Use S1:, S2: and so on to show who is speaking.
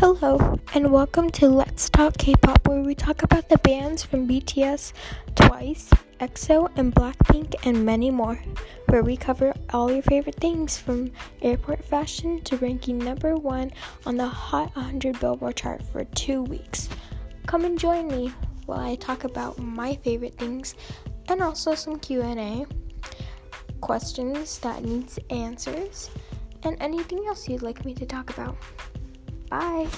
S1: Hello, and welcome to Let's Talk K-pop, where we talk about the bands from BTS, Twice, EXO, and Blackpink, and many more. Where we cover all your favorite things from airport fashion to ranking number one on the Hot 100 Billboard chart for two weeks. Come and join me while I talk about my favorite things and also some Q&A, questions that needs answers, and anything else you'd like me to talk about. Bye.